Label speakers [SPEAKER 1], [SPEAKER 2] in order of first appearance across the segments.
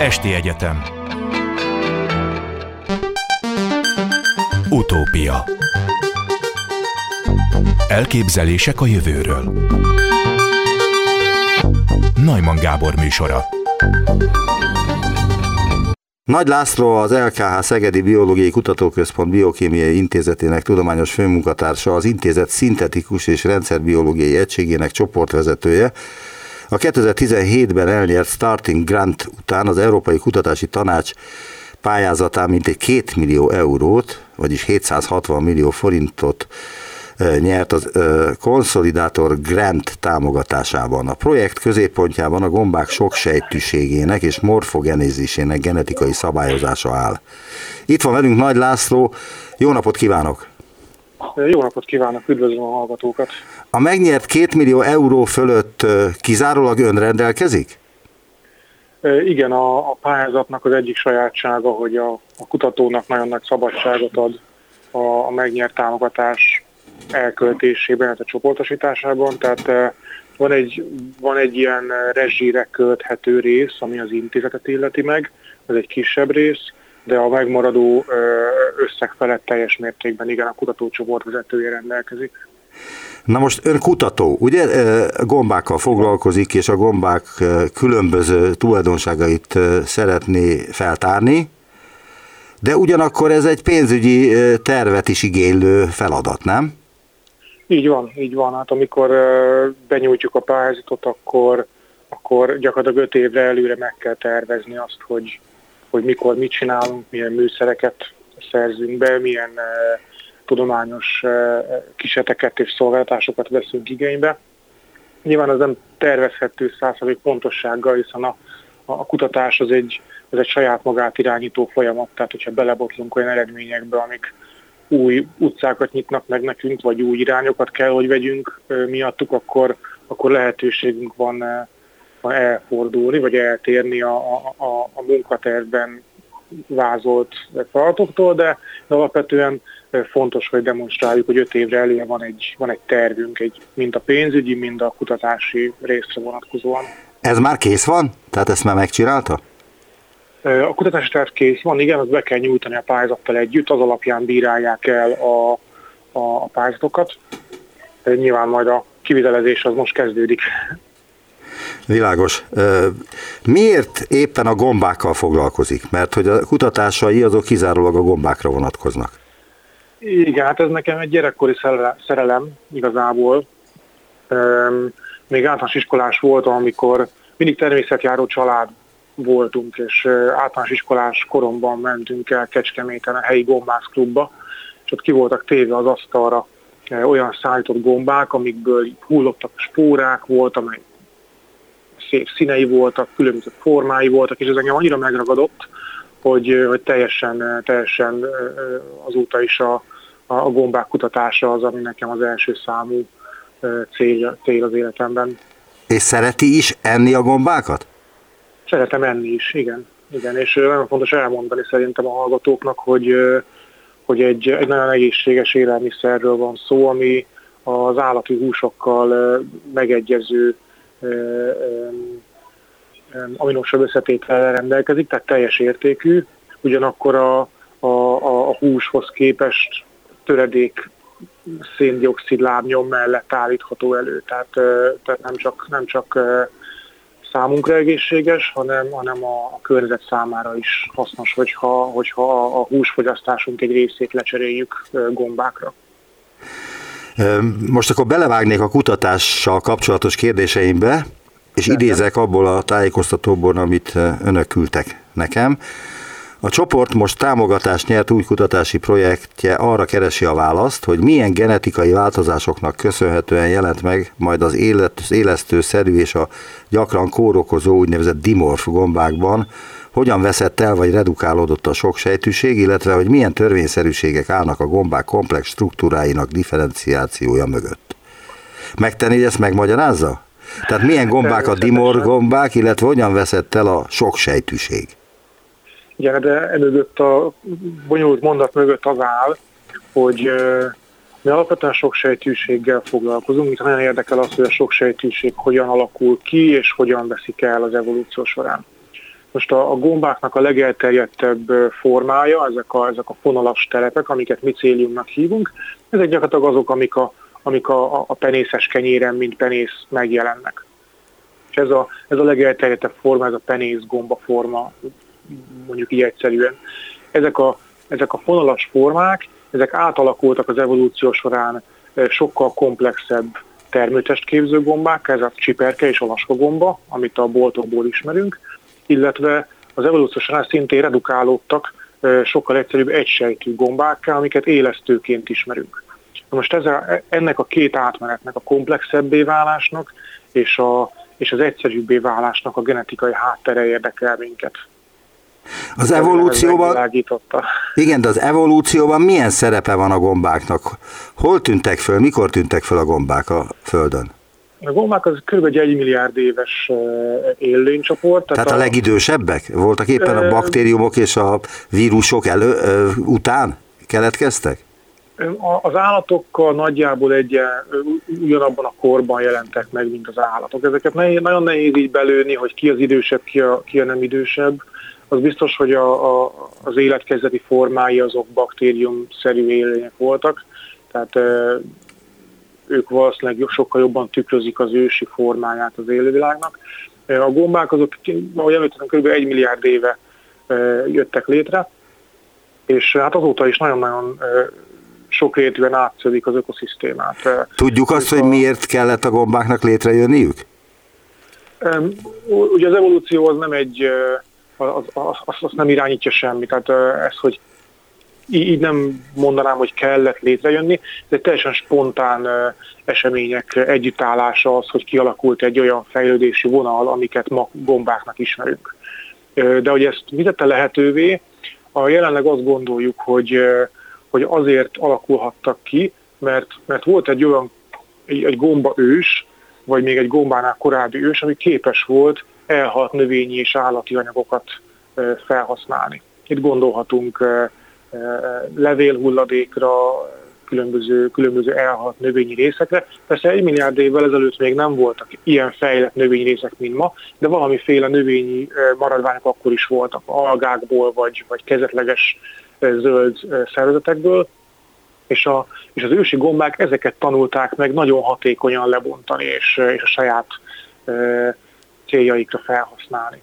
[SPEAKER 1] Esti Egyetem. Utópia. Elképzelések a jövőről. Najman Gábor műsora.
[SPEAKER 2] Nagy László az LKH Szegedi Biológiai Kutatóközpont Biokémiai Intézetének tudományos főmunkatársa, az intézet szintetikus és rendszerbiológiai egységének csoportvezetője, a 2017-ben elnyert Starting Grant után az Európai Kutatási Tanács pályázatán mintegy 2 millió eurót, vagyis 760 millió forintot nyert az konszolidátor Grant támogatásában. A projekt középpontjában a gombák soksejtűségének és morfogenézisének genetikai szabályozása áll. Itt van velünk Nagy László, jó napot kívánok!
[SPEAKER 3] Jó napot kívánok, üdvözlöm a hallgatókat!
[SPEAKER 2] A megnyert két millió euró fölött kizárólag ön rendelkezik?
[SPEAKER 3] Igen, a, a pályázatnak az egyik sajátsága, hogy a, a kutatónak nagyon nagy szabadságot ad a, a megnyert támogatás elköltésében, a csoportosításában, tehát van egy, van egy ilyen rezsire költhető rész, ami az intézetet illeti meg, ez egy kisebb rész, de a megmaradó összeg felett teljes mértékben igen a kutatócsoport vezetője rendelkezik.
[SPEAKER 2] Na most ön kutató, ugye gombákkal foglalkozik, és a gombák különböző tulajdonságait szeretné feltárni, de ugyanakkor ez egy pénzügyi tervet is igénylő feladat, nem?
[SPEAKER 3] Így van, így van. Hát amikor benyújtjuk a pályázatot, akkor, akkor gyakorlatilag öt évre előre meg kell tervezni azt, hogy, hogy mikor mit csinálunk, milyen műszereket szerzünk be, milyen uh, tudományos uh, kiseteket és szolgáltatásokat veszünk igénybe. Nyilván az nem tervezhető százszerzék pontossággal, hiszen a, a kutatás az egy, az egy saját magát irányító folyamat, tehát hogyha belebotlunk olyan eredményekbe, amik új utcákat nyitnak meg nekünk, vagy új irányokat kell, hogy vegyünk miattuk, akkor, akkor lehetőségünk van elfordulni, vagy eltérni a, a, a munkatervben vázolt feladatoktól, de alapvetően fontos, hogy demonstráljuk, hogy öt évre előre van egy, van egy tervünk, egy, mind a pénzügyi, mind a kutatási részre vonatkozóan.
[SPEAKER 2] Ez már kész van? Tehát ezt már megcsinálta?
[SPEAKER 3] A kutatási terv kész van, igen, azt be kell nyújtani a pályázattal együtt, az alapján bírálják el a, a, a pályázatokat. Nyilván majd a kivitelezés az most kezdődik.
[SPEAKER 2] Világos. Miért éppen a gombákkal foglalkozik? Mert hogy a kutatásai azok kizárólag a gombákra vonatkoznak.
[SPEAKER 3] Igen, hát ez nekem egy gyerekkori szerelem igazából. Még általános iskolás voltam, amikor mindig természetjáró család voltunk, és általános iskolás koromban mentünk el Kecskeméten a helyi gombászklubba, és ott ki voltak téve az asztalra olyan szállított gombák, amikből hullottak spórák volt, amely szép színei voltak, különböző formái voltak, és ez engem annyira megragadott, hogy, hogy teljesen, teljesen azóta is a, a gombák kutatása az, ami nekem az első számú cél, cél az életemben.
[SPEAKER 2] És szereti is enni a gombákat?
[SPEAKER 3] Szeretem enni is, igen. igen. És nagyon fontos elmondani szerintem a hallgatóknak, hogy, hogy egy, egy nagyon egészséges élelmiszerről van szó, ami az állati húsokkal megegyező aminosabb összetétellel rendelkezik, tehát teljes értékű, ugyanakkor a, a, a, a húshoz képest töredék széndiokszid lábnyom mellett állítható elő. Tehát, tehát nem csak, nem csak számunkra egészséges, hanem, hanem a, a környezet számára is hasznos, hogyha, hogyha a húsfogyasztásunk egy részét lecseréljük gombákra.
[SPEAKER 2] Most akkor belevágnék a kutatással kapcsolatos kérdéseimbe, és idézek abból a tájékoztatóból, amit önök küldtek nekem. A csoport most támogatást nyert új kutatási projektje arra keresi a választ, hogy milyen genetikai változásoknak köszönhetően jelent meg majd az, élet, az élesztőszerű és a gyakran kórokozó úgynevezett dimorf gombákban, hogyan veszett el vagy redukálódott a sok sejtűség, illetve hogy milyen törvényszerűségek állnak a gombák komplex struktúráinak differenciációja mögött. Megtenni, hogy ezt megmagyarázza? Tehát milyen gombák a dimor gombák, illetve hogyan veszett el a sok sejtűség?
[SPEAKER 3] Igen, de emögött a bonyolult mondat mögött az áll, hogy mi alapvetően sejtűséggel foglalkozunk, mint nagyon érdekel az, hogy a sejtűség hogyan alakul ki, és hogyan veszik el az evolúció során. Most a, a gombáknak a legelterjedtebb formája, ezek a, ezek a fonalas telepek, amiket micéliumnak hívunk, ezek gyakorlatilag azok, amik a, amik a, a penészes kenyéren, mint penész megjelennek. És ez a, ez a legelterjedtebb forma, ez a penész gomba forma, mondjuk így egyszerűen. Ezek a, ezek a fonalas formák, ezek átalakultak az evolúció során sokkal komplexebb termőtestképző gombák, ez a csiperke és a laska gomba, amit a boltokból ismerünk, illetve az evolúció során szintén redukálódtak sokkal egyszerűbb egysejtű gombákká, amiket élesztőként ismerünk. Na most ez a, ennek a két átmenetnek, a komplexebbé válásnak és, a, és az egyszerűbbé válásnak a genetikai háttere érdekel minket.
[SPEAKER 2] Az evolúcióban, igen, de az evolúcióban milyen szerepe van a gombáknak? Hol tűntek föl, mikor tűntek föl a gombák a Földön?
[SPEAKER 3] A gombák az kb. egy milliárd éves élőnycsoport.
[SPEAKER 2] Tehát, tehát a, a legidősebbek? Voltak éppen a baktériumok és a vírusok elő, után keletkeztek?
[SPEAKER 3] Az állatokkal nagyjából egy ugyanabban a korban jelentek meg, mint az állatok. Ezeket nehéz, nagyon nehéz így belőni, hogy ki az idősebb, ki a, ki a nem idősebb. Az biztos, hogy a, a, az életkezdeti formái azok baktériumszerű voltak, tehát e, ők valószínűleg sokkal jobban tükrözik az ősi formáját az élővilágnak. A gombák azok, ahogy említettem, kb. egy milliárd éve e, jöttek létre, és hát azóta is nagyon-nagyon sokrétűen átszödik az ökoszisztémát.
[SPEAKER 2] Tudjuk azt, hogy miért kellett a gombáknak létrejönniük?
[SPEAKER 3] Ugye az evolúció az nem egy, az, az, az, az nem irányítja semmi, tehát ez, hogy így nem mondanám, hogy kellett létrejönni, de teljesen spontán események együttállása az, hogy kialakult egy olyan fejlődési vonal, amiket ma gombáknak ismerünk. De hogy ezt mi tette lehetővé, a jelenleg azt gondoljuk, hogy hogy azért alakulhattak ki, mert, mert volt egy olyan, egy, egy gomba ős, vagy még egy gombánál korábbi ős, ami képes volt elhalt növényi és állati anyagokat felhasználni. Itt gondolhatunk levélhulladékra, különböző, különböző elhalt növényi részekre. Persze egy milliárd évvel ezelőtt még nem voltak ilyen fejlett növényi részek, mint ma, de valamiféle növényi maradványok akkor is voltak, algákból vagy, vagy kezetleges zöld szervezetekből, és, a, és az ősi gombák ezeket tanulták meg nagyon hatékonyan lebontani, és, és a saját e, céljaikra felhasználni.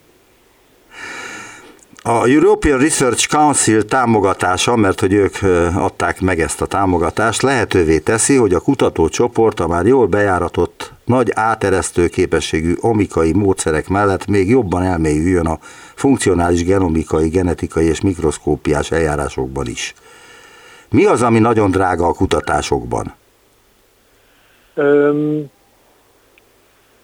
[SPEAKER 2] A European Research Council támogatása, mert hogy ők adták meg ezt a támogatást, lehetővé teszi, hogy a kutatócsoport a már jól bejáratott, nagy áteresztő képességű omikai módszerek mellett még jobban elmélyüljön a funkcionális genomikai, genetikai és mikroszkópiás eljárásokban is. Mi az, ami nagyon drága a kutatásokban?
[SPEAKER 3] Um,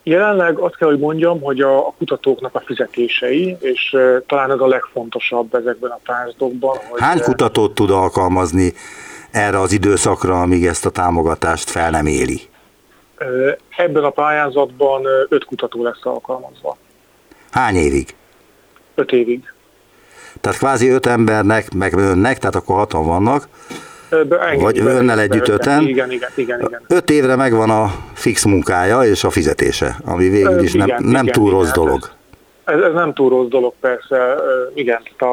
[SPEAKER 3] jelenleg azt kell, hogy mondjam, hogy a, a kutatóknak a fizetései, és uh, talán ez a legfontosabb ezekben a pályázatokban.
[SPEAKER 2] Hogy Hány kutatót tud alkalmazni erre az időszakra, amíg ezt a támogatást fel nem éli?
[SPEAKER 3] Ebben a pályázatban öt kutató lesz alkalmazva.
[SPEAKER 2] Hány évig?
[SPEAKER 3] öt évig.
[SPEAKER 2] Tehát kvázi öt embernek, meg önnek, tehát akkor hatan vannak,
[SPEAKER 3] engem,
[SPEAKER 2] vagy önnel együtt öten.
[SPEAKER 3] Igen, igen, igen, igen.
[SPEAKER 2] Öt évre megvan a fix munkája és a fizetése, ami végül is igen, nem, nem igen, túl igen, rossz dolog.
[SPEAKER 3] Ez, ez nem túl rossz dolog, persze. Igen, a,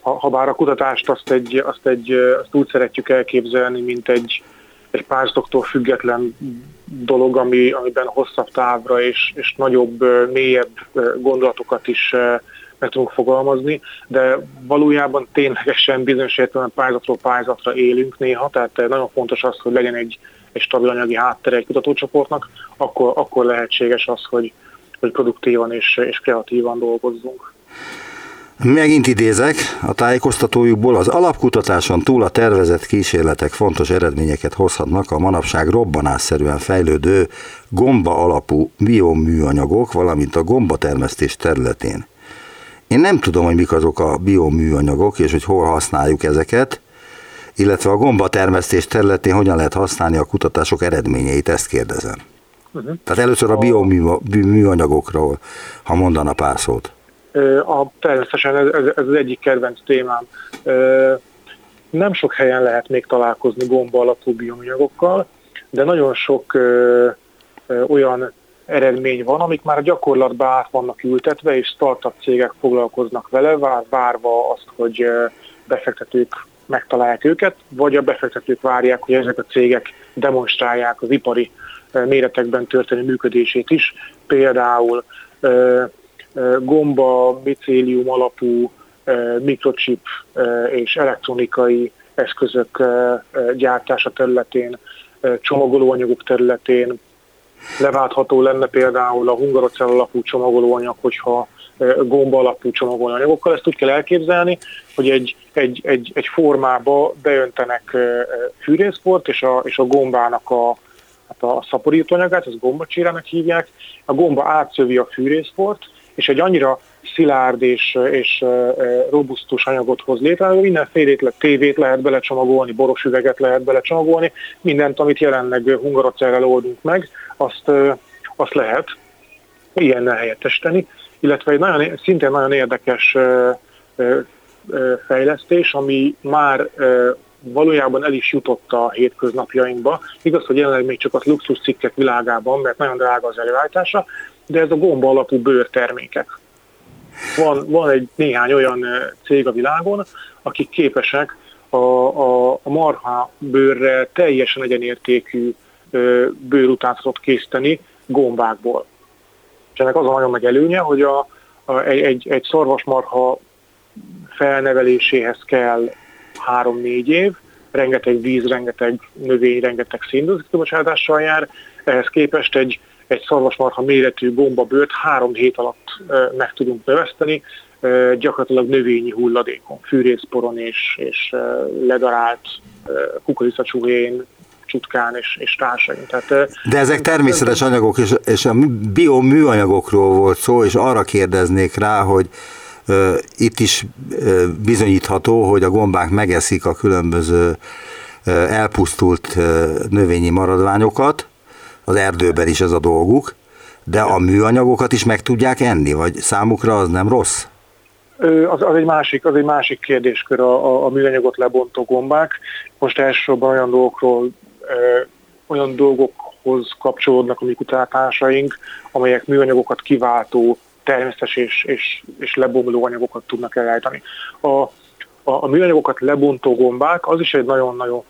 [SPEAKER 3] ha, ha bár a kutatást azt, egy, azt, egy, azt úgy szeretjük elképzelni, mint egy, egy pályázatoktól független dolog, ami, amiben hosszabb távra és, és nagyobb, mélyebb gondolatokat is meg tudunk fogalmazni, de valójában ténylegesen bizonyos értelemben pályázatról pályázatra élünk néha, tehát nagyon fontos az, hogy legyen egy, egy stabil anyagi háttere egy kutatócsoportnak, akkor, akkor lehetséges az, hogy, hogy produktívan és, és kreatívan dolgozzunk.
[SPEAKER 2] Megint idézek a tájékoztatójukból, az alapkutatáson túl a tervezett kísérletek fontos eredményeket hozhatnak a manapság robbanásszerűen fejlődő gomba alapú bioműanyagok, valamint a gombatermesztés területén. Én nem tudom, hogy mik azok a bioműanyagok, és hogy hol használjuk ezeket, illetve a gombatermesztés területén hogyan lehet használni a kutatások eredményeit, ezt kérdezem. Uh-huh. Tehát először a bioműanyagokról, ha mondana pár szót.
[SPEAKER 3] A, természetesen ez, ez, ez az egyik kedvenc témám. Nem sok helyen lehet még találkozni gomba alapú bioanyagokkal, de nagyon sok ö, ö, olyan eredmény van, amik már a gyakorlatban át vannak ültetve, és startup cégek foglalkoznak vele, várva azt, hogy befektetők megtalálják őket, vagy a befektetők várják, hogy ezek a cégek demonstrálják az ipari méretekben történő működését is. Például gomba, micélium alapú mikrochip és elektronikai eszközök gyártása területén, csomagolóanyagok területén, leváltható lenne például a hungarocell alapú csomagolóanyag, hogyha gomba alapú csomagolóanyagokkal. Ezt úgy kell elképzelni, hogy egy, egy, egy, egy formába beöntenek fűrészport, és a, és a gombának a, hát a szaporítóanyagát, ezt gombacsérának hívják, a gomba átszövi a fűrészport, és egy annyira szilárd és, és robusztus anyagot hoz létre, hogy mindenfélét le, tévét lehet belecsomagolni, boros üveget lehet belecsomagolni, mindent, amit jelenleg hungarocerrel oldunk meg, azt, azt lehet ilyennel helyettesíteni, illetve egy nagyon, szintén nagyon érdekes fejlesztés, ami már valójában el is jutott a hétköznapjainkba. Igaz, hogy jelenleg még csak az luxus cikkek világában, mert nagyon drága az előállítása, de ez a gomba alapú bőrtermékek. Van, van egy néhány olyan cég a világon, akik képesek a, a, a marha bőrre teljesen egyenértékű bőrutánzatot készíteni gombákból. És ennek az a nagyon nagy előnye, hogy a, a, egy, egy szarvasmarha felneveléséhez kell három-négy év, rengeteg víz, rengeteg növény, rengeteg széndiokszid kibocsátással jár, ehhez képest egy, egy szarvasmarha méretű gombabőrt három hét alatt meg tudunk növeszteni, gyakorlatilag növényi hulladékon, fűrészporon és, és ledarált kukoricacsúhén, csutkán és, és társaink.
[SPEAKER 2] Tehát, De ezek természetes anyagok, és, és a bioműanyagokról volt szó, és arra kérdeznék rá, hogy uh, itt is uh, bizonyítható, hogy a gombák megeszik a különböző uh, elpusztult növényi maradványokat, az erdőben is ez a dolguk, de a műanyagokat is meg tudják enni, vagy számukra az nem rossz?
[SPEAKER 3] Az, az, egy másik, az egy másik kérdéskör a, a, a műanyagot lebontó gombák. Most elsősorban olyan dolgokról olyan dolgokhoz kapcsolódnak a mi kutatásaink, amelyek műanyagokat kiváltó természetes és, és, és lebomló anyagokat tudnak elállítani. A, a, a műanyagokat lebontó gombák az is egy nagyon-nagyon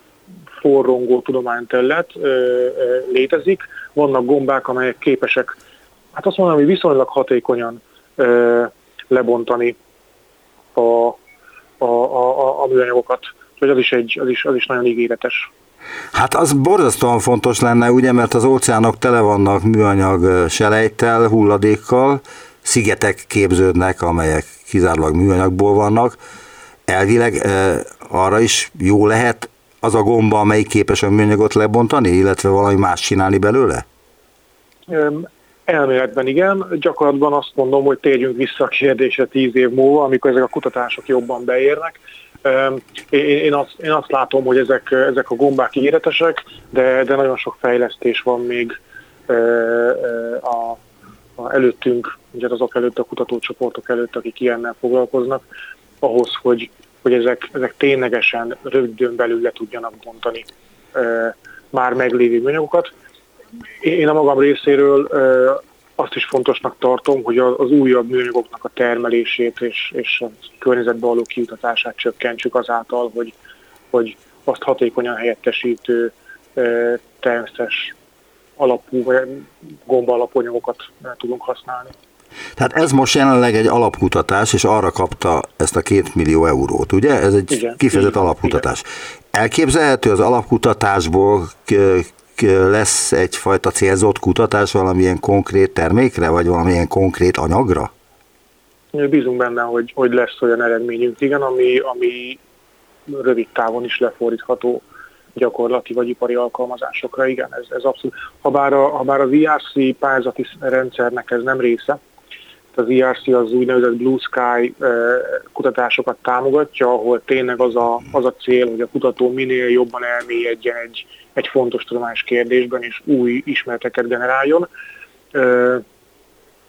[SPEAKER 3] forrongó tudományterület létezik. Vannak gombák, amelyek képesek, hát azt mondom, hogy viszonylag hatékonyan ö, lebontani a, a, a, a műanyagokat. Úgyhogy az is, egy, az, is, az is nagyon ígéretes.
[SPEAKER 2] Hát az borzasztóan fontos lenne, ugye, mert az óceánok tele vannak műanyag selejttel, hulladékkal, szigetek képződnek, amelyek kizárólag műanyagból vannak. Elvileg e, arra is jó lehet az a gomba, amelyik képes a műanyagot lebontani, illetve valami más csinálni belőle?
[SPEAKER 3] Elméletben igen, gyakorlatban azt mondom, hogy térjünk vissza a kérdésre tíz év múlva, amikor ezek a kutatások jobban beérnek, én azt, én azt látom, hogy ezek, ezek a gombák ígéretesek, de, de nagyon sok fejlesztés van még a, a előttünk, ugye azok előtt, a kutatócsoportok előtt, akik ilyennel foglalkoznak, ahhoz, hogy, hogy ezek, ezek ténylegesen rövidön belül le tudjanak bontani már meglévő műanyagokat. Én a magam részéről azt is fontosnak tartom, hogy az újabb műanyagoknak a termelését és, és a környezetbe való kiutatását csökkentsük azáltal, hogy, hogy azt hatékonyan helyettesítő természetes alapú gomba alapanyagokat tudunk használni.
[SPEAKER 2] Tehát ez most jelenleg egy alapkutatás, és arra kapta ezt a két millió eurót, ugye? Ez egy igen, kifejezett igen, alapkutatás. Igen. Elképzelhető az alapkutatásból lesz egyfajta célzott kutatás valamilyen konkrét termékre, vagy valamilyen konkrét anyagra?
[SPEAKER 3] Bízunk benne, hogy, hogy lesz olyan eredményünk, igen, ami, ami rövid távon is lefordítható gyakorlati vagy ipari alkalmazásokra, igen, ez, ez abszolút. Habár, a, habár az IRC pályázati rendszernek ez nem része, az IRC az úgynevezett Blue Sky kutatásokat támogatja, ahol tényleg az a, az a cél, hogy a kutató minél jobban elmélyedjen egy, egy fontos tudományos kérdésben, és új ismereteket generáljon.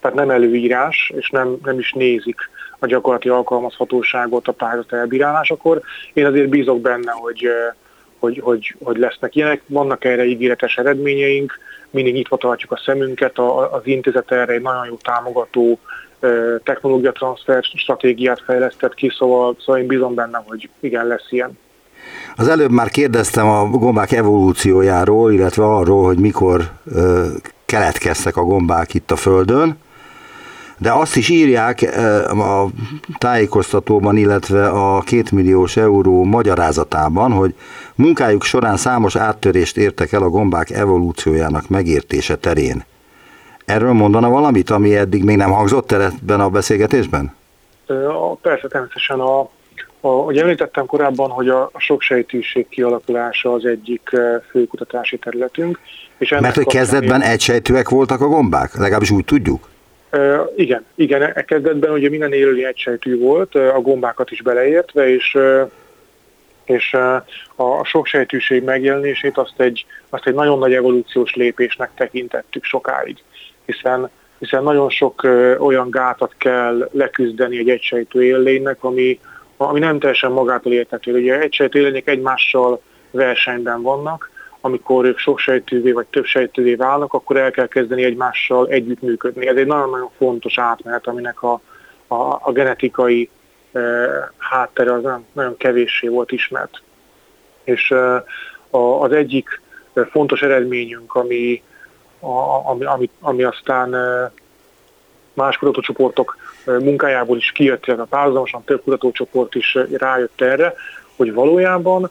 [SPEAKER 3] Tehát nem előírás, és nem, nem is nézik a gyakorlati alkalmazhatóságot a pályázat elbírálásakor. Én azért bízok benne, hogy, hogy, hogy, hogy lesznek ilyenek. Vannak erre ígéretes eredményeink, mindig nyitva tartjuk a szemünket, az intézet erre egy nagyon jó támogató technológiatranszfer stratégiát fejlesztett ki, szóval, szóval én bízom benne, hogy igen, lesz ilyen.
[SPEAKER 2] Az előbb már kérdeztem a gombák evolúciójáról, illetve arról, hogy mikor ö, keletkeztek a gombák itt a Földön, de azt is írják a tájékoztatóban, illetve a kétmilliós euró magyarázatában, hogy munkájuk során számos áttörést értek el a gombák evolúciójának megértése terén. Erről mondana valamit, ami eddig még nem hangzott el ebben a beszélgetésben?
[SPEAKER 3] Persze, természetesen a, a, ugye említettem korábban, hogy a, a soksejtűség kialakulása az egyik fő kutatási területünk.
[SPEAKER 2] És Mert hogy kezdetben én... egysejtőek voltak a gombák? Legalábbis úgy tudjuk?
[SPEAKER 3] Uh, igen, igen, e kezdetben ugye minden élőlény egysejtű volt, a gombákat is beleértve, és és a soksejtűség megjelenését azt egy, azt egy nagyon nagy evolúciós lépésnek tekintettük sokáig hiszen, hiszen nagyon sok olyan gátat kell leküzdeni egy egysejtő élénynek, ami, ami nem teljesen magától értető. Ugye egysejtő élények egymással versenyben vannak, amikor ők sok sejtővé vagy több sejtővé válnak, akkor el kell kezdeni egymással együttműködni. Ez egy nagyon-nagyon fontos átmenet, aminek a, a, a genetikai e, háttere az nagyon, nagyon kevéssé volt ismert. És e, a, az egyik fontos eredményünk, ami, a, ami, ami, ami aztán más kutatócsoportok munkájából is kijött, a párhuzamosan több kutatócsoport is rájött erre, hogy valójában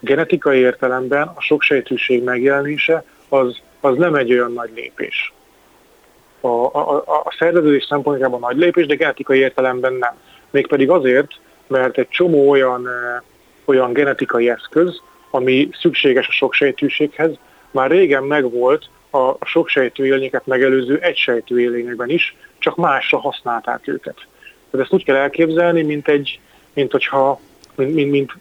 [SPEAKER 3] genetikai értelemben a soksejtűség megjelenése az, az nem egy olyan nagy lépés. A, a, a szerveződés szempontjából nagy lépés, de genetikai értelemben nem. Mégpedig azért, mert egy csomó olyan, olyan genetikai eszköz, ami szükséges a soksejtűséghez, már régen megvolt a soksejtő élényeket megelőző egysejtő élényekben is, csak másra használták őket. Tehát ezt úgy kell elképzelni, mint egy, mint hogyha, mint, mint, mint,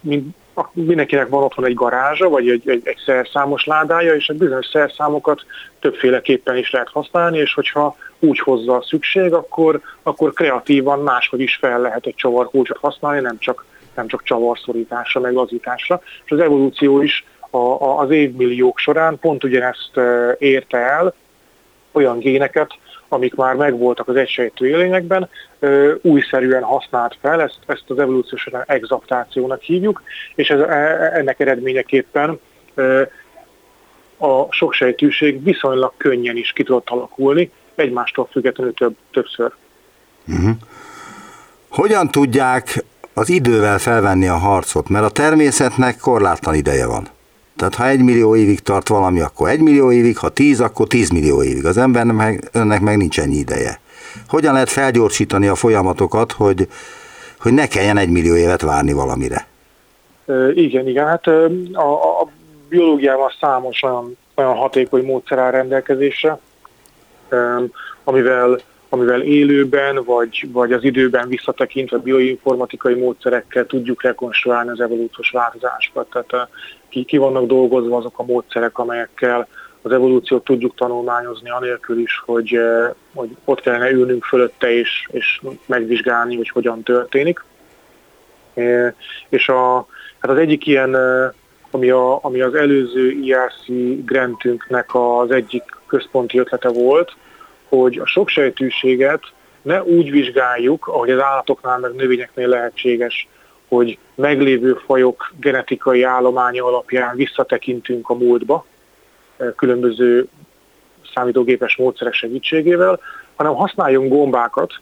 [SPEAKER 3] mint mindenkinek van otthon egy garázsa, vagy egy, egy, egy szerszámos ládája, és a bizonyos szerszámokat többféleképpen is lehet használni, és hogyha úgy hozza a szükség, akkor, akkor kreatívan máshogy is fel lehet egy csavarkulcsot használni, nem csak, nem csak csavarszorításra, meg lazításra. És az evolúció is a, a, az évmilliók során pont ugyanezt érte el, olyan géneket, amik már megvoltak az egysejtő élényekben, újszerűen használt fel, ezt, ezt az evolúció során exaptációnak hívjuk, és ez, e, ennek eredményeképpen a soksejtűség viszonylag könnyen is ki tudott alakulni, egymástól függetlenül több, többször. Uh-huh.
[SPEAKER 2] Hogyan tudják az idővel felvenni a harcot? Mert a természetnek korlátlan ideje van. Tehát ha egy millió évig tart valami, akkor egy millió évig, ha tíz, akkor tíz millió évig. Az embernek meg, önnek meg nincs ennyi ideje. Hogyan lehet felgyorsítani a folyamatokat, hogy, hogy ne kelljen egy millió évet várni valamire?
[SPEAKER 3] Igen, igen. Hát a, a biológiában számos olyan, olyan hatékony módszer áll rendelkezésre, amivel, amivel élőben vagy, vagy az időben visszatekintve bioinformatikai módszerekkel tudjuk rekonstruálni az evolúciós változásokat. Tehát ki, ki vannak dolgozva azok a módszerek, amelyekkel az evolúciót tudjuk tanulmányozni, anélkül is, hogy, eh, hogy ott kellene ülnünk fölötte és, és megvizsgálni, hogy hogyan történik. Eh, és a, hát az egyik ilyen, eh, ami, a, ami az előző IRC grantünknek az egyik központi ötlete volt, hogy a soksejtűséget ne úgy vizsgáljuk, ahogy az állatoknál meg növényeknél lehetséges, hogy meglévő fajok genetikai állománya alapján visszatekintünk a múltba, eh, különböző számítógépes módszerek segítségével, hanem használjunk gombákat.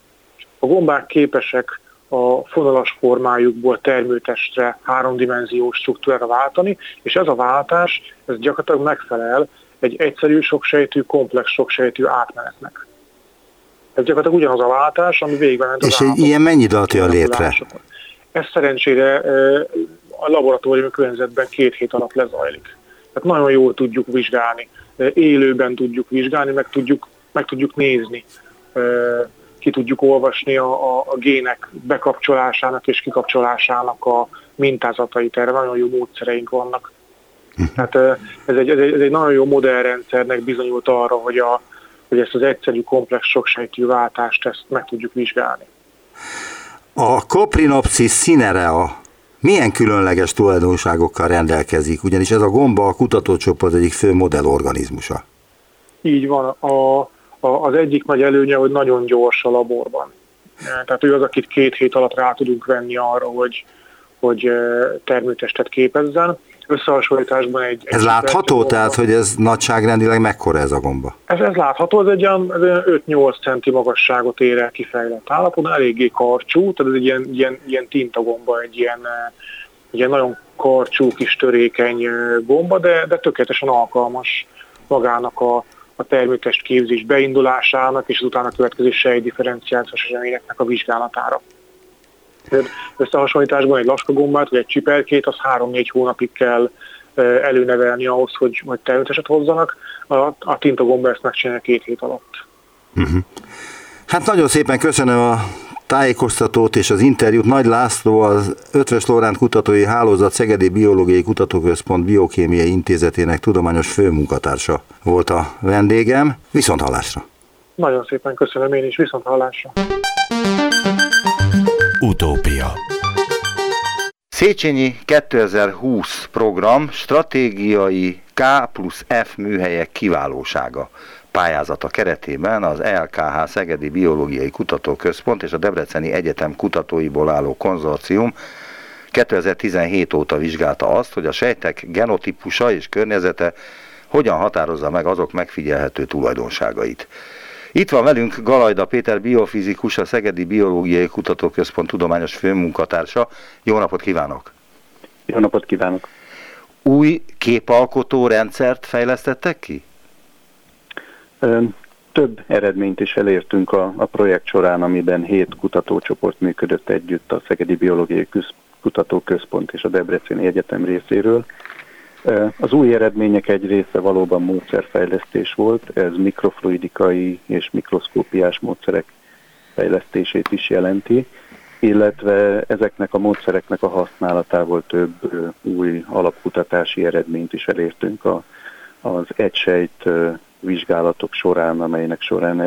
[SPEAKER 3] A gombák képesek a fonalas formájukból termőtestre háromdimenziós struktúrára váltani, és ez a váltás ez gyakorlatilag megfelel egy egyszerű soksejtű, komplex soksejtű átmenetnek. Ez gyakorlatilag ugyanaz a váltás, ami végben az
[SPEAKER 2] És egy ilyen mennyi idő jön létre?
[SPEAKER 3] Ez szerencsére a laboratóriumi környezetben két hét alatt lezajlik. Tehát nagyon jól tudjuk vizsgálni, élőben tudjuk vizsgálni, meg tudjuk, meg tudjuk nézni, ki tudjuk olvasni a, a, a gének bekapcsolásának és kikapcsolásának a mintázatait. Erre nagyon jó módszereink vannak. Tehát ez egy, ez egy, ez egy nagyon jó modellrendszernek bizonyult arra, hogy, a, hogy ezt az egyszerű, komplex soksejtű váltást ezt meg tudjuk vizsgálni.
[SPEAKER 2] A Coprinopsis cinerea Milyen különleges tulajdonságokkal rendelkezik, ugyanis ez a gomba a kutatócsoport egyik fő modellorganizmusa.
[SPEAKER 3] Így van. A, a, az egyik nagy előnye, hogy nagyon gyors a laborban. Tehát ő az, akit két hét alatt rá tudunk venni arra, hogy, hogy termőtestet képezzen. Összehasonlításban egy...
[SPEAKER 2] Ez egy látható, gomba. tehát hogy ez nagyságrendileg mekkora ez a gomba?
[SPEAKER 3] Ez, ez látható, ez egy olyan, ez olyan 5-8 centi magasságot ér el kifejlett állapotban, eléggé karcsú, tehát ez egy ilyen, ilyen, ilyen tintagomba, egy ilyen, egy ilyen nagyon karcsú, kis törékeny gomba, de, de tökéletesen alkalmas magának a, a termőtest képzés beindulásának és utána következő sejtdifferenciációs eseményeknek a vizsgálatára. Összehasonlításban egy laskagombát vagy egy csipelkét, az 3-4 hónapig kell előnevelni ahhoz, hogy, hogy termőteset hozzanak. A, a tintagomba ezt megcsinálja két hét alatt.
[SPEAKER 2] Uh-huh. Hát nagyon szépen köszönöm a tájékoztatót és az interjút. Nagy László, az Ötvös Lóránt Kutatói Hálózat Szegedi Biológiai Kutatóközpont Biokémiai Intézetének tudományos főmunkatársa volt a vendégem. Viszont hallásra!
[SPEAKER 3] Nagyon szépen köszönöm én is, viszont hallásra!
[SPEAKER 4] Széchenyi 2020 program stratégiai K plusz F műhelyek kiválósága pályázata keretében az LKH Szegedi Biológiai Kutatóközpont és a Debreceni Egyetem kutatóiból álló konzorcium 2017 óta vizsgálta azt, hogy a sejtek genotípusa és környezete hogyan határozza meg azok megfigyelhető tulajdonságait. Itt van velünk Galajda Péter biofizikus, a Szegedi Biológiai Kutatóközpont tudományos főmunkatársa. Jó napot kívánok!
[SPEAKER 5] Jó napot kívánok!
[SPEAKER 4] Új képalkotó rendszert fejlesztettek ki?
[SPEAKER 5] Több eredményt is elértünk a, a projekt során, amiben hét kutatócsoport működött együtt a Szegedi Biológiai Kutatóközpont és a Debreceni Egyetem részéről. Az új eredmények egy része valóban módszerfejlesztés volt, ez mikrofluidikai és mikroszkópiás módszerek fejlesztését is jelenti, illetve ezeknek a módszereknek a használatából több új alapkutatási eredményt is elértünk a, az egysejt vizsgálatok során, amelynek során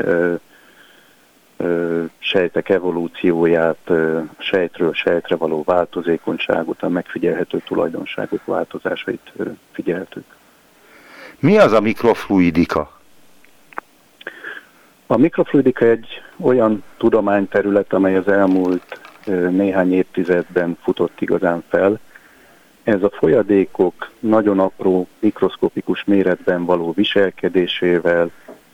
[SPEAKER 5] sejtek evolúcióját, sejtről sejtre való változékonyságot, a megfigyelhető tulajdonságok változásait figyeltük.
[SPEAKER 4] Mi az a mikrofluidika?
[SPEAKER 5] A mikrofluidika egy olyan tudományterület, amely az elmúlt néhány évtizedben futott igazán fel. Ez a folyadékok nagyon apró, mikroszkopikus méretben való viselkedésével,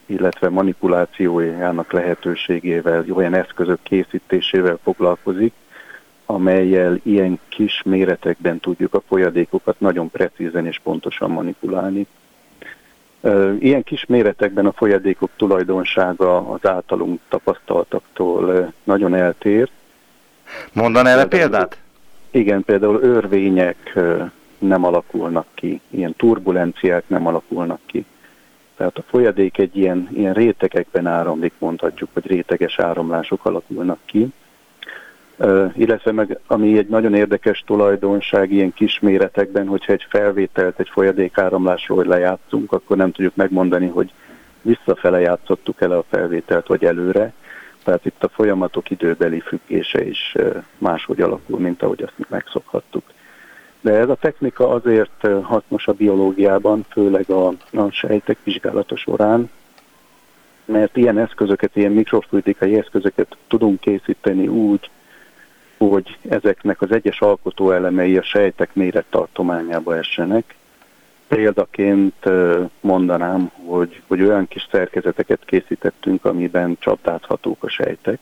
[SPEAKER 5] illetve manipulációjának lehetőségével, olyan eszközök készítésével foglalkozik, amelyel ilyen kis méretekben tudjuk a folyadékokat nagyon precízen és pontosan manipulálni. Ilyen kis méretekben a folyadékok tulajdonsága az általunk tapasztaltaktól nagyon eltér.
[SPEAKER 4] Mondan erre példát?
[SPEAKER 5] Igen, például örvények nem alakulnak ki, ilyen turbulenciák nem alakulnak ki. Tehát a folyadék egy ilyen, ilyen rétegekben áramlik, mondhatjuk, hogy réteges áramlások alakulnak ki. Illetve meg, ami egy nagyon érdekes tulajdonság ilyen kis méretekben, hogyha egy felvételt egy folyadék áramlásról lejátszunk, akkor nem tudjuk megmondani, hogy visszafele játszottuk el a felvételt, vagy előre. Tehát itt a folyamatok időbeli függése is máshogy alakul, mint ahogy azt megszokhattuk. De ez a technika azért hasznos a biológiában, főleg a, a sejtek vizsgálata során, mert ilyen eszközöket, ilyen mikrofluidikai eszközöket tudunk készíteni úgy, hogy ezeknek az egyes alkotóelemei a sejtek mérettartományába essenek. Példaként mondanám, hogy, hogy olyan kis szerkezeteket készítettünk, amiben csapdázhatók a sejtek,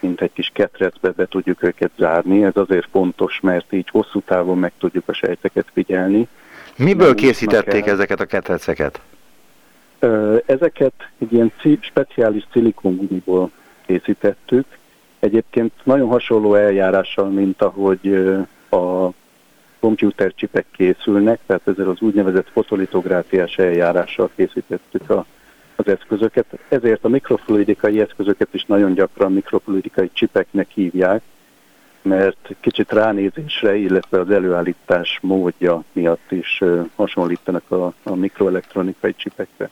[SPEAKER 5] mint egy kis ketrecbe be tudjuk őket zárni. Ez azért fontos, mert így hosszú távon meg tudjuk a sejteket figyelni.
[SPEAKER 4] Miből készítették el. ezeket a ketreceket?
[SPEAKER 5] Ezeket egy ilyen speciális szilikongumiból készítettük. Egyébként nagyon hasonló eljárással, mint ahogy a komputercsipek készülnek, tehát ezzel az úgynevezett fotolitográfiás eljárással készítettük a az eszközöket, ezért a mikrofluidikai eszközöket is nagyon gyakran mikrofluidikai csipeknek hívják, mert kicsit ránézésre, illetve az előállítás módja miatt is hasonlítanak a, a mikroelektronikai csipekre.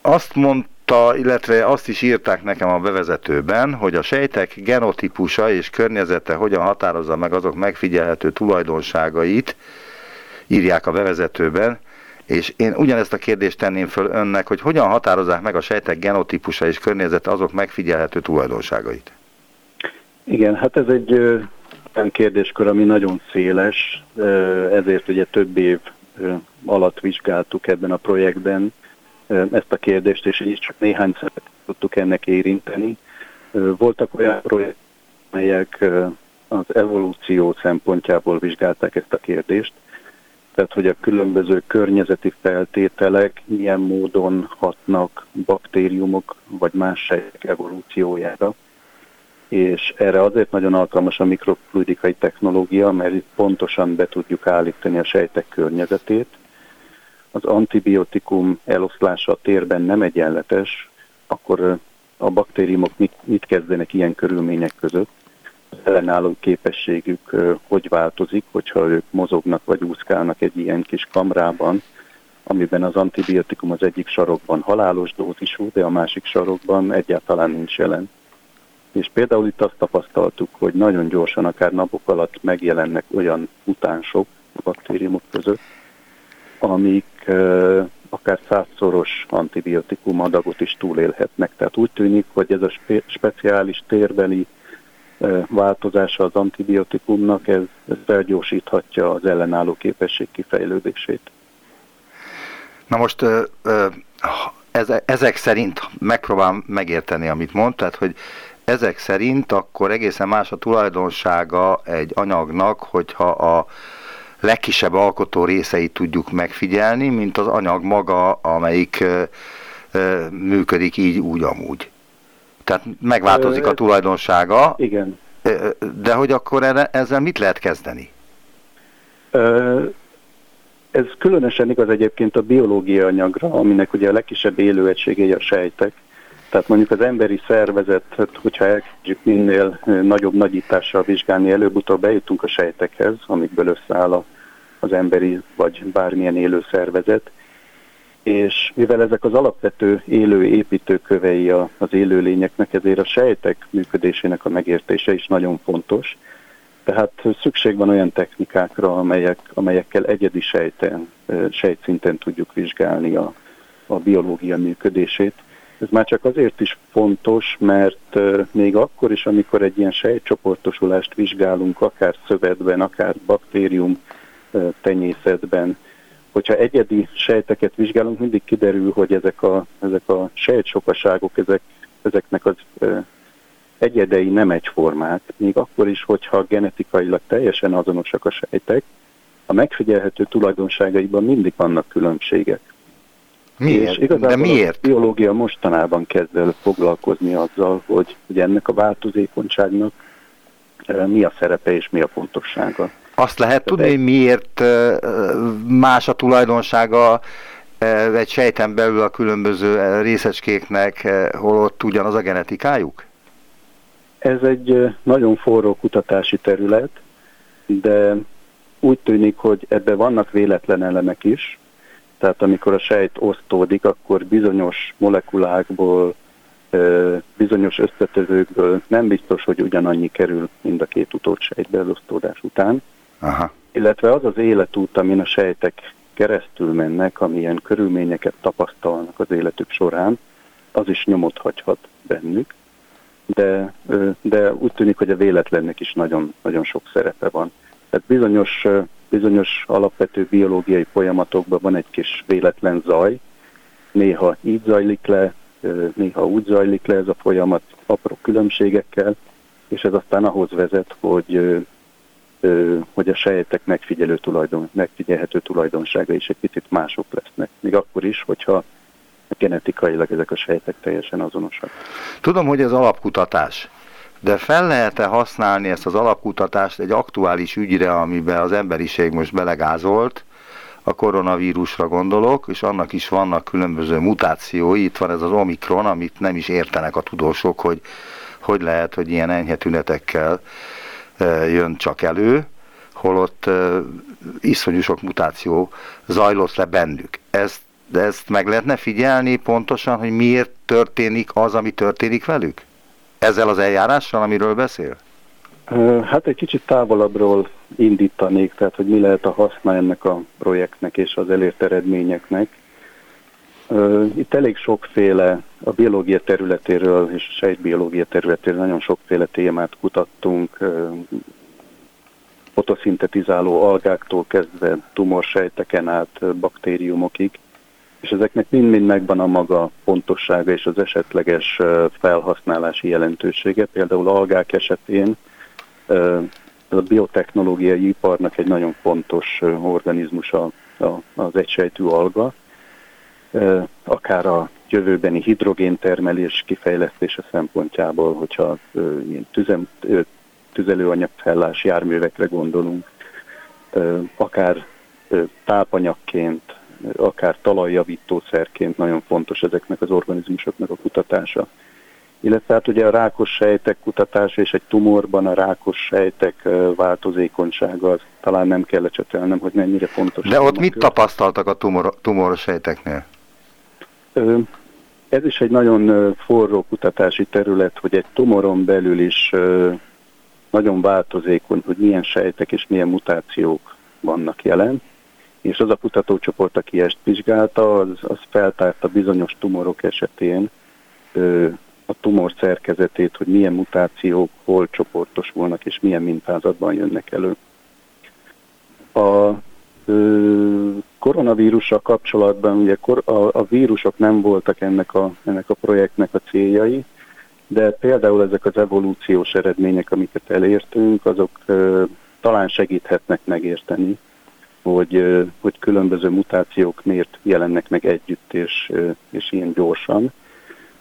[SPEAKER 4] Azt mondta
[SPEAKER 2] illetve azt is írták nekem a bevezetőben, hogy a sejtek genotípusa és környezete hogyan határozza meg azok megfigyelhető tulajdonságait, írják a bevezetőben, és én ugyanezt a kérdést tenném föl önnek, hogy hogyan határozzák meg a sejtek genotípusa és környezete azok megfigyelhető tulajdonságait?
[SPEAKER 5] Igen, hát ez egy olyan kérdéskör, ami nagyon széles, ezért ugye több év alatt vizsgáltuk ebben a projektben ezt a kérdést, és így csak néhány tudtuk ennek érinteni. Voltak olyan projektek, amelyek az evolúció szempontjából vizsgálták ezt a kérdést, tehát hogy a különböző környezeti feltételek milyen módon hatnak baktériumok vagy más sejtek evolúciójára. És erre azért nagyon alkalmas a mikrofluidikai technológia, mert itt pontosan be tudjuk állítani a sejtek környezetét. Az antibiotikum eloszlása a térben nem egyenletes, akkor a baktériumok mit, mit kezdenek ilyen körülmények között ellenálló képességük hogy változik, hogyha ők mozognak vagy úszkálnak egy ilyen kis kamrában, amiben az antibiotikum az egyik sarokban halálos dózisú, de a másik sarokban egyáltalán nincs jelen. És például itt azt tapasztaltuk, hogy nagyon gyorsan, akár napok alatt megjelennek olyan utánsok a baktériumok között, amik akár százszoros antibiotikum adagot is túlélhetnek. Tehát úgy tűnik, hogy ez a spe- speciális térbeli változása az antibiotikumnak, ez, ez felgyorsíthatja az ellenálló képesség kifejlődését.
[SPEAKER 2] Na most ezek szerint megpróbálom megérteni, amit mond, tehát hogy ezek szerint akkor egészen más a tulajdonsága egy anyagnak, hogyha a legkisebb alkotó részeit tudjuk megfigyelni, mint az anyag maga, amelyik működik így, úgy, amúgy. Tehát megváltozik a tulajdonsága.
[SPEAKER 5] Igen.
[SPEAKER 2] De hogy akkor erre, ezzel mit lehet kezdeni?
[SPEAKER 5] Ez különösen igaz egyébként a biológia anyagra, aminek ugye a legkisebb élőegységei a sejtek. Tehát mondjuk az emberi szervezetet, hogyha elkezdjük minél nagyobb nagyítással vizsgálni, előbb-utóbb bejutunk a sejtekhez, amikből összeáll az emberi vagy bármilyen élő szervezet, és mivel ezek az alapvető élő építőkövei az élőlényeknek, ezért a sejtek működésének a megértése is nagyon fontos. Tehát szükség van olyan technikákra, amelyek, amelyekkel egyedi sejten, sejtszinten tudjuk vizsgálni a, a biológia működését. Ez már csak azért is fontos, mert még akkor is, amikor egy ilyen sejtcsoportosulást vizsgálunk, akár szövetben, akár baktérium tenyészetben, hogyha egyedi sejteket vizsgálunk, mindig kiderül, hogy ezek a, ezek a sejtsokaságok, ezek, ezeknek az egyedei nem egyformák, még akkor is, hogyha genetikailag teljesen azonosak a sejtek, a megfigyelhető tulajdonságaiban mindig vannak különbségek.
[SPEAKER 2] Miért? És igazából De miért?
[SPEAKER 5] a biológia mostanában kezd el foglalkozni azzal, hogy, hogy ennek a változékonyságnak mi a szerepe és mi a fontossága.
[SPEAKER 2] Azt lehet tudni, hogy miért más a tulajdonsága egy sejten belül a különböző részecskéknek, holott ugyanaz a genetikájuk?
[SPEAKER 5] Ez egy nagyon forró kutatási terület, de úgy tűnik, hogy ebben vannak véletlen elemek is, tehát amikor a sejt osztódik, akkor bizonyos molekulákból, bizonyos összetevőkből nem biztos, hogy ugyanannyi kerül mind a két utódsejtbe az osztódás után. Aha. Illetve az az életút, amin a sejtek keresztül mennek, amilyen körülményeket tapasztalnak az életük során, az is nyomot hagyhat bennük, de, de úgy tűnik, hogy a véletlennek is nagyon, nagyon sok szerepe van. Tehát bizonyos, bizonyos alapvető biológiai folyamatokban van egy kis véletlen zaj, néha így zajlik le, néha úgy zajlik le ez a folyamat apró különbségekkel, és ez aztán ahhoz vezet, hogy hogy a sejtek megfigyelő tulajdon, megfigyelhető tulajdonsága is egy picit mások lesznek. Még akkor is, hogyha genetikailag ezek a sejtek teljesen azonosak.
[SPEAKER 2] Tudom, hogy ez alapkutatás, de fel lehet-e használni ezt az alapkutatást egy aktuális ügyre, amiben az emberiség most belegázolt, a koronavírusra gondolok, és annak is vannak különböző mutációi, itt van ez az Omikron, amit nem is értenek a tudósok, hogy hogy lehet, hogy ilyen enyhe tünetekkel jön csak elő, holott iszonyú sok mutáció zajlott le bennük. Ezt de ezt meg lehetne figyelni pontosan, hogy miért történik az, ami történik velük? Ezzel az eljárással, amiről beszél?
[SPEAKER 5] Hát egy kicsit távolabbról indítanék, tehát hogy mi lehet a haszna ennek a projektnek és az elért eredményeknek. Itt elég sokféle, a biológia területéről és a sejtbiológia területéről nagyon sokféle témát kutattunk, fotoszintetizáló algáktól kezdve tumorsejteken át baktériumokig, és ezeknek mind-mind megvan a maga pontossága és az esetleges felhasználási jelentősége. Például algák esetén a biotechnológiai iparnak egy nagyon fontos organizmus az egysejtű alga, akár a jövőbeni hidrogéntermelés kifejlesztése szempontjából, hogyha ilyen tüzem, tüzelőanyagfellás járművekre gondolunk, akár tápanyagként, akár talajjavítószerként nagyon fontos ezeknek az organizmusoknak a kutatása. Illetve hát ugye a rákos sejtek kutatása és egy tumorban a rákos sejtek változékonysága az talán nem kell lecsetelnem, hogy mennyire fontos.
[SPEAKER 2] De ott mit tapasztaltak a tumor, tumorsejteknél?
[SPEAKER 5] Ez is egy nagyon forró kutatási terület, hogy egy tumoron belül is nagyon változékony, hogy milyen sejtek és milyen mutációk vannak jelen, és az a kutatócsoport, aki ezt vizsgálta, az, az feltárta bizonyos tumorok esetén a tumor szerkezetét, hogy milyen mutációk hol csoportosulnak, és milyen mintázatban jönnek elő. A koronavírussal kapcsolatban ugye a, a vírusok nem voltak ennek a, ennek a projektnek a céljai, de például ezek az evolúciós eredmények, amiket elértünk, azok talán segíthetnek megérteni, hogy, hogy különböző mutációk miért jelennek meg együtt és, és ilyen gyorsan.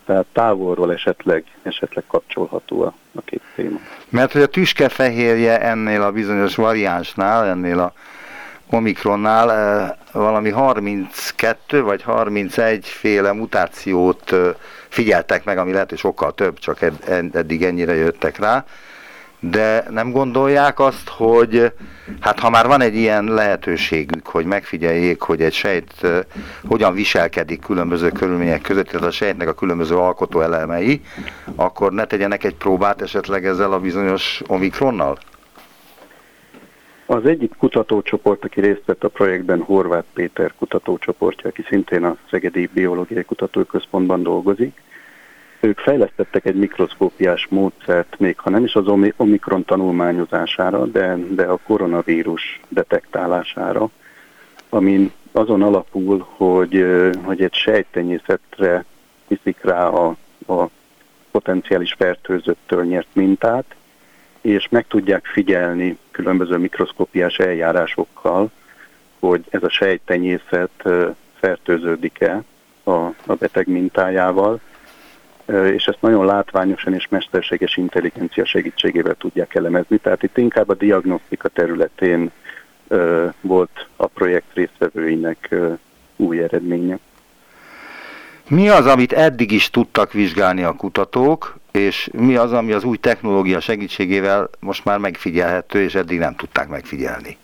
[SPEAKER 5] Tehát távolról esetleg, esetleg kapcsolható a, a két téma.
[SPEAKER 2] Mert hogy a tüskefehérje ennél a bizonyos variánsnál, ennél a Omikronnál valami 32 vagy 31 féle mutációt figyeltek meg, ami lehet, hogy sokkal több, csak eddig ennyire jöttek rá. De nem gondolják azt, hogy hát ha már van egy ilyen lehetőségük, hogy megfigyeljék, hogy egy sejt hogyan viselkedik különböző körülmények között, tehát a sejtnek a különböző alkotó elemei, akkor ne tegyenek egy próbát esetleg ezzel a bizonyos omikronnal?
[SPEAKER 5] Az egyik kutatócsoport, aki részt vett a projektben, Horváth Péter kutatócsoportja, aki szintén a Szegedi Biológiai Kutatóközpontban dolgozik. Ők fejlesztettek egy mikroszkópiás módszert, még ha nem is az omikron tanulmányozására, de, de a koronavírus detektálására, amin azon alapul, hogy, hogy egy sejtenyészetre viszik rá a, a potenciális fertőzöttől nyert mintát, és meg tudják figyelni különböző mikroszkopiás eljárásokkal, hogy ez a sejtenyészet fertőződik-e a, a beteg mintájával, és ezt nagyon látványosan és mesterséges intelligencia segítségével tudják elemezni. Tehát itt inkább a diagnosztika területén volt a projekt résztvevőinek új eredménye.
[SPEAKER 2] Mi az, amit eddig is tudtak vizsgálni a kutatók, és mi az, ami az új technológia segítségével most már megfigyelhető, és eddig nem tudták megfigyelni?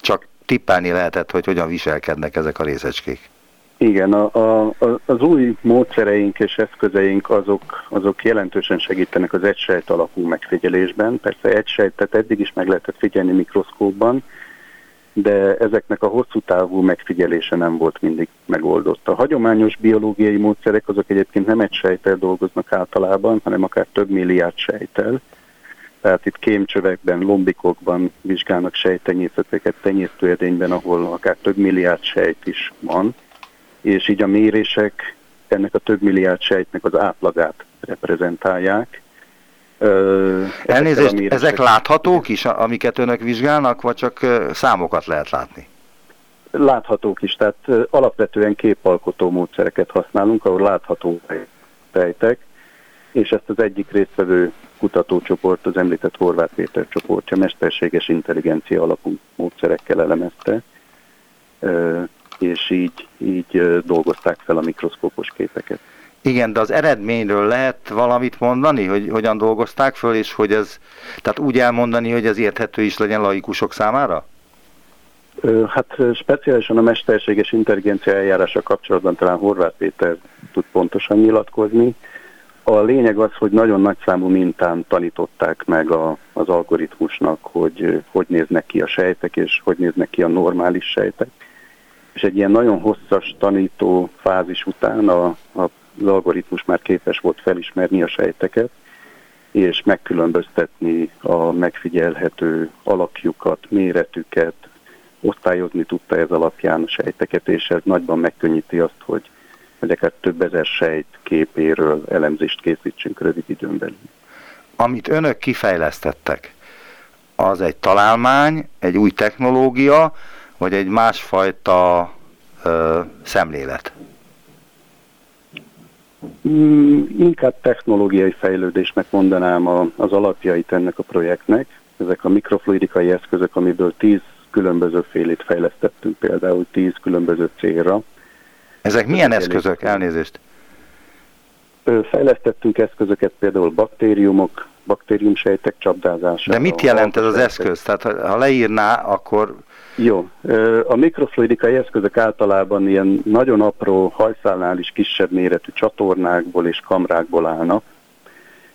[SPEAKER 2] Csak tippelni lehetett, hogy hogyan viselkednek ezek a részecskék.
[SPEAKER 5] Igen, a, a, az új módszereink és eszközeink azok, azok jelentősen segítenek az egysejt alapú megfigyelésben. Persze egysejtet eddig is meg lehetett figyelni mikroszkópban, de ezeknek a hosszú távú megfigyelése nem volt mindig megoldott. A hagyományos biológiai módszerek azok egyébként nem egy sejtel dolgoznak általában, hanem akár több milliárd sejtel. Tehát itt kémcsövekben, lombikokban vizsgálnak sejtenyészeteket, tenyésztőedényben, ahol akár több milliárd sejt is van, és így a mérések ennek a több milliárd sejtnek az átlagát reprezentálják,
[SPEAKER 2] Elnézést, ezek láthatók is, amiket önök vizsgálnak, vagy csak számokat lehet látni?
[SPEAKER 5] Láthatók is, tehát alapvetően képalkotó módszereket használunk, ahol látható rejtek, és ezt az egyik résztvevő kutatócsoport, az említett Horváth Péter csoportja mesterséges intelligencia alapú módszerekkel elemezte, és így, így dolgozták fel a mikroszkópos képeket.
[SPEAKER 2] Igen, de az eredményről lehet valamit mondani, hogy hogyan dolgozták föl, és hogy ez, tehát úgy elmondani, hogy ez érthető is legyen laikusok számára?
[SPEAKER 5] Hát speciálisan a mesterséges intelligencia eljárása kapcsolatban talán Horváth Péter tud pontosan nyilatkozni. A lényeg az, hogy nagyon nagy számú mintán tanították meg a, az algoritmusnak, hogy hogy néznek ki a sejtek, és hogy néznek ki a normális sejtek. És egy ilyen nagyon hosszas tanító fázis után a, a, az algoritmus már képes volt felismerni a sejteket, és megkülönböztetni a megfigyelhető alakjukat, méretüket, osztályozni tudta ez alapján a sejteket, és ez nagyban megkönnyíti azt, hogy ezeket több ezer sejt képéről elemzést készítsünk rövid időn belül.
[SPEAKER 2] Amit önök kifejlesztettek, az egy találmány, egy új technológia, vagy egy másfajta ö, szemlélet?
[SPEAKER 5] Mm, inkább technológiai fejlődésnek mondanám a, az alapjait ennek a projektnek. Ezek a mikrofluidikai eszközök, amiből tíz különböző félét fejlesztettünk például tíz különböző célra.
[SPEAKER 2] Ezek milyen eszközök? Elnézést.
[SPEAKER 5] Fejlesztettünk eszközöket például baktériumok, baktériumsejtek csapdázására.
[SPEAKER 2] De mit jelent ez az eszköz? Tehát ha leírná, akkor...
[SPEAKER 5] Jó. A mikrofluidikai eszközök általában ilyen nagyon apró, hajszálnál is kisebb méretű csatornákból és kamrákból állnak.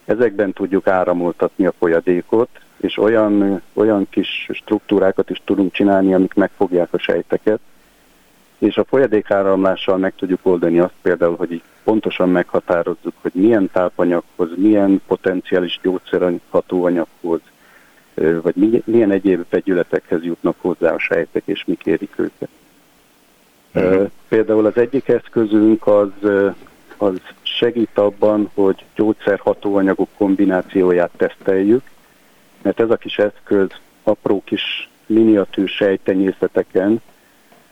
[SPEAKER 5] Ezekben tudjuk áramoltatni a folyadékot, és olyan, olyan kis struktúrákat is tudunk csinálni, amik megfogják a sejteket, és a folyadékáramlással meg tudjuk oldani azt például, hogy így pontosan meghatározzuk, hogy milyen tápanyaghoz, milyen potenciális gyógyszerhatóanyaghoz, vagy milyen egyéb vegyületekhez jutnak hozzá a sejtek, és mi kérik őket. Uh-huh. Például az egyik eszközünk az, az segít abban, hogy gyógyszerhatóanyagok kombinációját teszteljük, mert ez a kis eszköz apró kis miniatűr sejtenyészeteken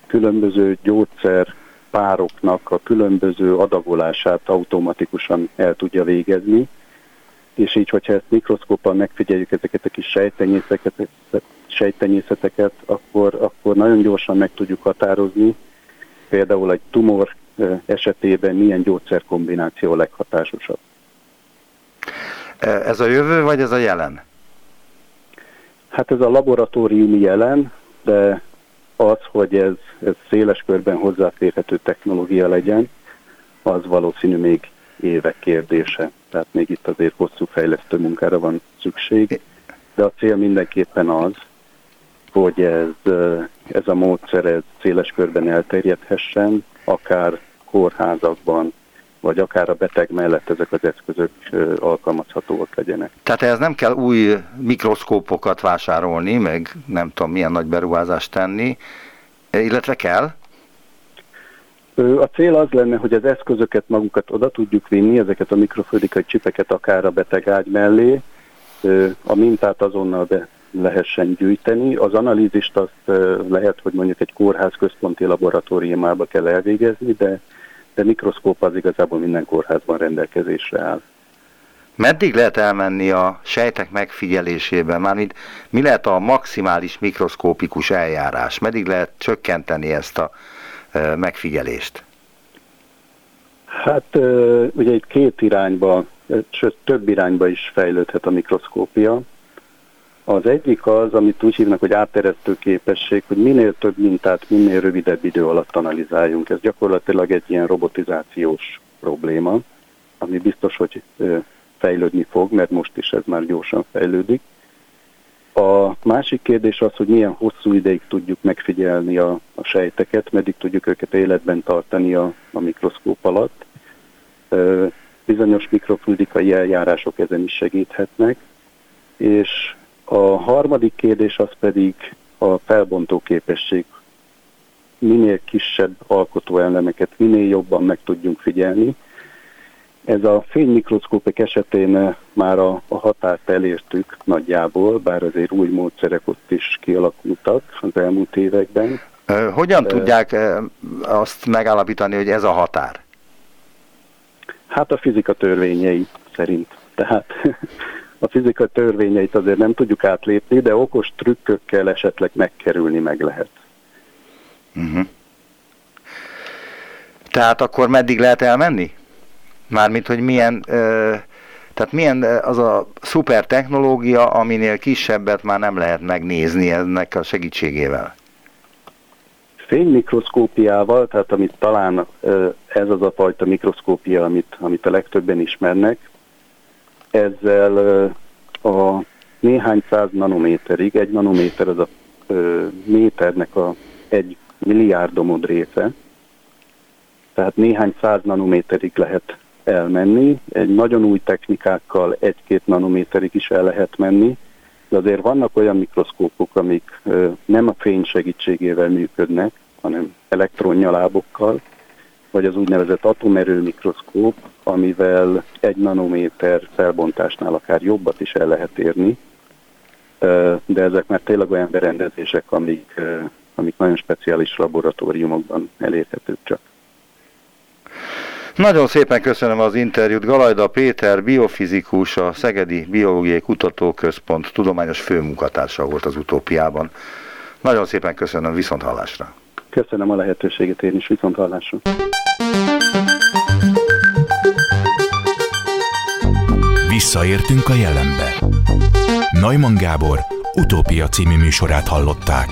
[SPEAKER 5] különböző gyógyszer pároknak a különböző adagolását automatikusan el tudja végezni, és így, hogyha ezt mikroszkóppal megfigyeljük ezeket a kis sejtenyészeteket, sejtenyészeteket akkor, akkor nagyon gyorsan meg tudjuk határozni, például egy tumor esetében milyen gyógyszerkombináció a leghatásosabb.
[SPEAKER 2] Ez a jövő, vagy ez a jelen?
[SPEAKER 5] Hát ez a laboratóriumi jelen, de az, hogy ez, ez széles körben hozzáférhető technológia legyen, az valószínű még évek kérdése. Tehát még itt azért hosszú fejlesztő munkára van szükség, de a cél mindenképpen az, hogy ez, ez a módszer ez széles körben elterjedhessen, akár kórházakban, vagy akár a beteg mellett ezek az eszközök alkalmazhatóak legyenek.
[SPEAKER 2] Tehát ez nem kell új mikroszkópokat vásárolni, meg nem tudom milyen nagy beruházást tenni, illetve kell?
[SPEAKER 5] A cél az lenne, hogy az eszközöket magukat oda tudjuk vinni, ezeket a mikrofluidikai csipeket akár a beteg ágy mellé, a mintát azonnal be lehessen gyűjteni. Az analízist azt lehet, hogy mondjuk egy kórház központi laboratóriumába kell elvégezni, de de mikroszkóp az igazából minden kórházban rendelkezésre áll.
[SPEAKER 2] Meddig lehet elmenni a sejtek megfigyelésében? Mármint mi lehet a maximális mikroszkópikus eljárás? Meddig lehet csökkenteni ezt a megfigyelést?
[SPEAKER 5] Hát ugye itt két irányba, sőt több irányba is fejlődhet a mikroszkópia. Az egyik az, amit úgy hívnak, hogy átteresztő képesség, hogy minél több mintát, minél rövidebb idő alatt analizáljunk. Ez gyakorlatilag egy ilyen robotizációs probléma, ami biztos, hogy fejlődni fog, mert most is ez már gyorsan fejlődik. A másik kérdés az, hogy milyen hosszú ideig tudjuk megfigyelni a, a sejteket, meddig tudjuk őket életben tartani a, a mikroszkóp alatt. Bizonyos mikrofluidikai eljárások ezen is segíthetnek, és a harmadik kérdés az pedig a felbontó képesség. Minél kisebb alkotóelemeket, minél jobban meg tudjunk figyelni. Ez a fénymikroszkópek esetén már a, a határt elértük nagyjából, bár azért új módszerek ott is kialakultak az elmúlt években.
[SPEAKER 2] Hogyan De, tudják azt megállapítani, hogy ez a határ?
[SPEAKER 5] Hát a fizika törvényei szerint. Tehát a fizika törvényeit azért nem tudjuk átlépni, de okos trükkökkel esetleg megkerülni meg lehet.
[SPEAKER 2] Uh-huh. Tehát akkor meddig lehet elmenni? Mármint, hogy milyen, tehát milyen az a szuper technológia, aminél kisebbet már nem lehet megnézni ennek a segítségével?
[SPEAKER 5] Fénymikroszkópiával, tehát amit talán ez az a fajta mikroszkópia, amit, amit a legtöbben ismernek, ezzel a néhány száz nanométerig, egy nanométer az a méternek a egy milliárdomod része, tehát néhány száz nanométerig lehet elmenni, egy nagyon új technikákkal egy-két nanométerig is el lehet menni, de azért vannak olyan mikroszkópok, amik nem a fény segítségével működnek, hanem elektronnyalábokkal, vagy az úgynevezett atomerő mikroszkóp, amivel egy nanométer felbontásnál akár jobbat is el lehet érni, de ezek már tényleg olyan berendezések, amik, amik nagyon speciális laboratóriumokban elérhetők csak.
[SPEAKER 2] Nagyon szépen köszönöm az interjút. Galajda Péter, biofizikus, a Szegedi Biológiai Kutatóközpont tudományos főmunkatársa volt az utópiában. Nagyon szépen köszönöm, viszont hallásra.
[SPEAKER 5] Köszönöm a lehetőséget én is, viszont hallásra.
[SPEAKER 1] Visszaértünk a jelenbe. Neumann Gábor utópia című műsorát hallották.